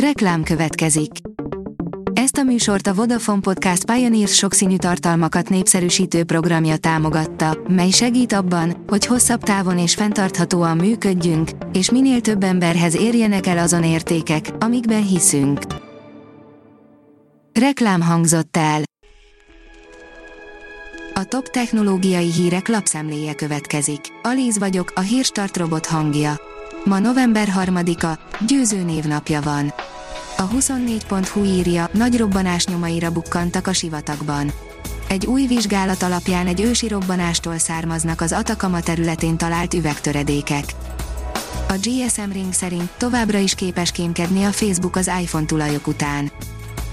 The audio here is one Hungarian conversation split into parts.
Reklám következik. Ezt a műsort a Vodafone Podcast Pioneers sokszínű tartalmakat népszerűsítő programja támogatta, mely segít abban, hogy hosszabb távon és fenntarthatóan működjünk, és minél több emberhez érjenek el azon értékek, amikben hiszünk. Reklám hangzott el. A top technológiai hírek lapszemléje következik. Alíz vagyok, a hírstart robot hangja. Ma november 3-a, győző névnapja van. A 24.hu írja, nagy robbanás nyomaira bukkantak a sivatagban. Egy új vizsgálat alapján egy ősi robbanástól származnak az Atakama területén talált üvegtöredékek. A GSM Ring szerint továbbra is képes kémkedni a Facebook az iPhone tulajok után.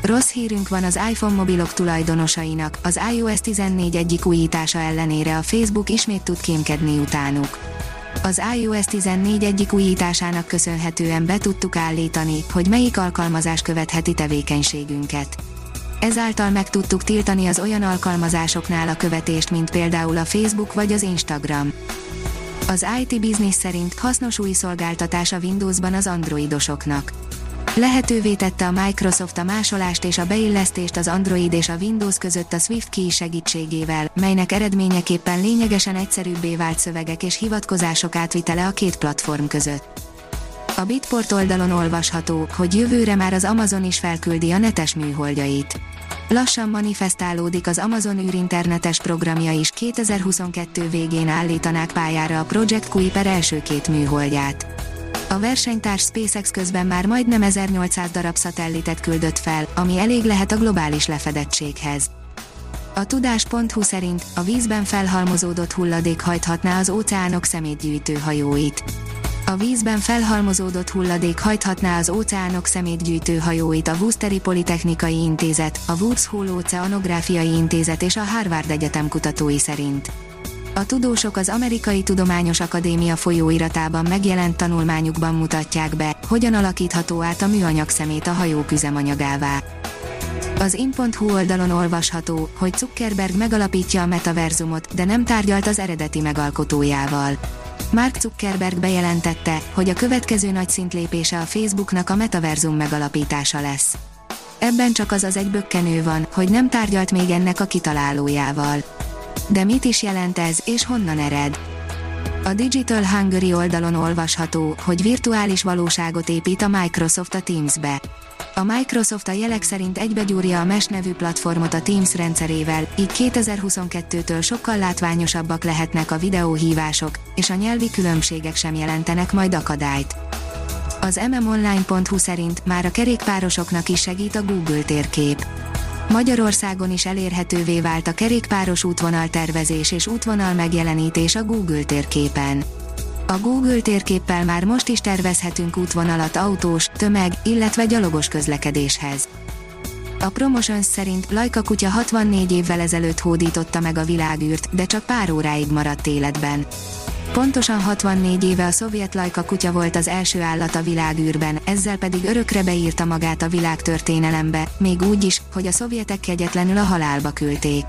Rossz hírünk van az iPhone mobilok tulajdonosainak, az iOS 14 egyik újítása ellenére a Facebook ismét tud kémkedni utánuk. Az iOS 14 egyik újításának köszönhetően be tudtuk állítani, hogy melyik alkalmazás követheti tevékenységünket. Ezáltal meg tudtuk tiltani az olyan alkalmazásoknál a követést, mint például a Facebook vagy az Instagram. Az IT Business szerint hasznos új szolgáltatás a Windowsban az androidosoknak. Lehetővé tette a Microsoft a másolást és a beillesztést az Android és a Windows között a Swift Key segítségével, melynek eredményeképpen lényegesen egyszerűbbé vált szövegek és hivatkozások átvitele a két platform között. A Bitport oldalon olvasható, hogy jövőre már az Amazon is felküldi a netes műholdjait. Lassan manifestálódik az Amazon űrinternetes programja is 2022 végén állítanák pályára a Project Kuiper első két műholdját. A versenytárs SpaceX közben már majdnem 1800 darab szatellitet küldött fel, ami elég lehet a globális lefedettséghez. A tudás.hu szerint a vízben felhalmozódott hulladék hajthatná az óceánok szemétgyűjtő hajóit. A vízben felhalmozódott hulladék hajthatná az óceánok szemétgyűjtő hajóit a Worcesteri Politechnikai Intézet, a Woods Hole Oceanográfiai Intézet és a Harvard Egyetem kutatói szerint. A tudósok az Amerikai Tudományos Akadémia folyóiratában megjelent tanulmányukban mutatják be, hogyan alakítható át a műanyag szemét a hajók üzemanyagává. Az in.hu oldalon olvasható, hogy Zuckerberg megalapítja a metaverzumot, de nem tárgyalt az eredeti megalkotójával. Mark Zuckerberg bejelentette, hogy a következő nagy szintlépése a Facebooknak a metaverzum megalapítása lesz. Ebben csak az az egy bökkenő van, hogy nem tárgyalt még ennek a kitalálójával. De mit is jelent ez, és honnan ered? A Digital Hungary oldalon olvasható, hogy virtuális valóságot épít a Microsoft a Teams-be. A Microsoft a jelek szerint egybegyúrja a Mesh nevű platformot a Teams rendszerével, így 2022-től sokkal látványosabbak lehetnek a videóhívások, és a nyelvi különbségek sem jelentenek majd akadályt. Az mmonline.hu szerint már a kerékpárosoknak is segít a Google térkép. Magyarországon is elérhetővé vált a kerékpáros útvonal tervezés és útvonal megjelenítés a Google térképen. A Google térképpel már most is tervezhetünk útvonalat autós, tömeg, illetve gyalogos közlekedéshez. A Promotions szerint Lajka kutya 64 évvel ezelőtt hódította meg a világűrt, de csak pár óráig maradt életben. Pontosan 64 éve a szovjet lajka kutya volt az első állat a világűrben, ezzel pedig örökre beírta magát a világtörténelembe, még úgy is, hogy a szovjetek kegyetlenül a halálba küldték.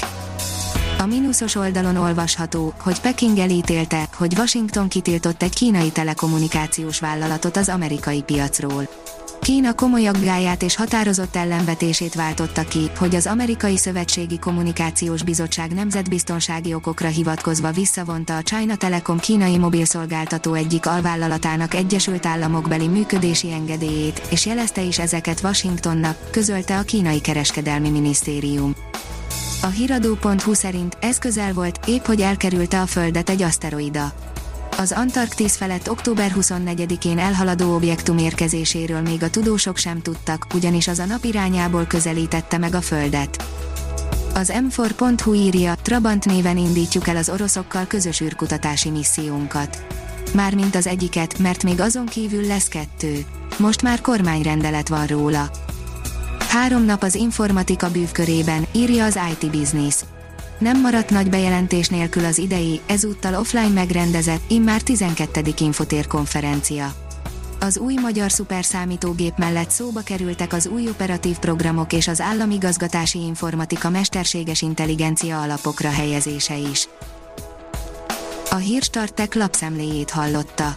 A mínuszos oldalon olvasható, hogy Peking elítélte, hogy Washington kitiltott egy kínai telekommunikációs vállalatot az amerikai piacról. Kína komoly aggáját és határozott ellenvetését váltotta ki, hogy az Amerikai Szövetségi Kommunikációs Bizottság nemzetbiztonsági okokra hivatkozva visszavonta a China Telecom kínai mobilszolgáltató egyik alvállalatának Egyesült Államokbeli működési engedélyét, és jelezte is ezeket Washingtonnak, közölte a kínai kereskedelmi minisztérium. A hiradó.hu szerint ez közel volt, épp hogy elkerülte a Földet egy aszteroida az Antarktisz felett október 24-én elhaladó objektum érkezéséről még a tudósok sem tudtak, ugyanis az a nap irányából közelítette meg a Földet. Az m4.hu írja, Trabant néven indítjuk el az oroszokkal közös űrkutatási missziónkat. Mármint az egyiket, mert még azon kívül lesz kettő. Most már kormányrendelet van róla. Három nap az informatika bűvkörében, írja az IT Business. Nem maradt nagy bejelentés nélkül az idei, ezúttal offline megrendezett, immár 12. infotér konferencia. Az új magyar szuperszámítógép mellett szóba kerültek az új operatív programok és az államigazgatási informatika mesterséges intelligencia alapokra helyezése is. A hírstartek lapszemléjét hallotta.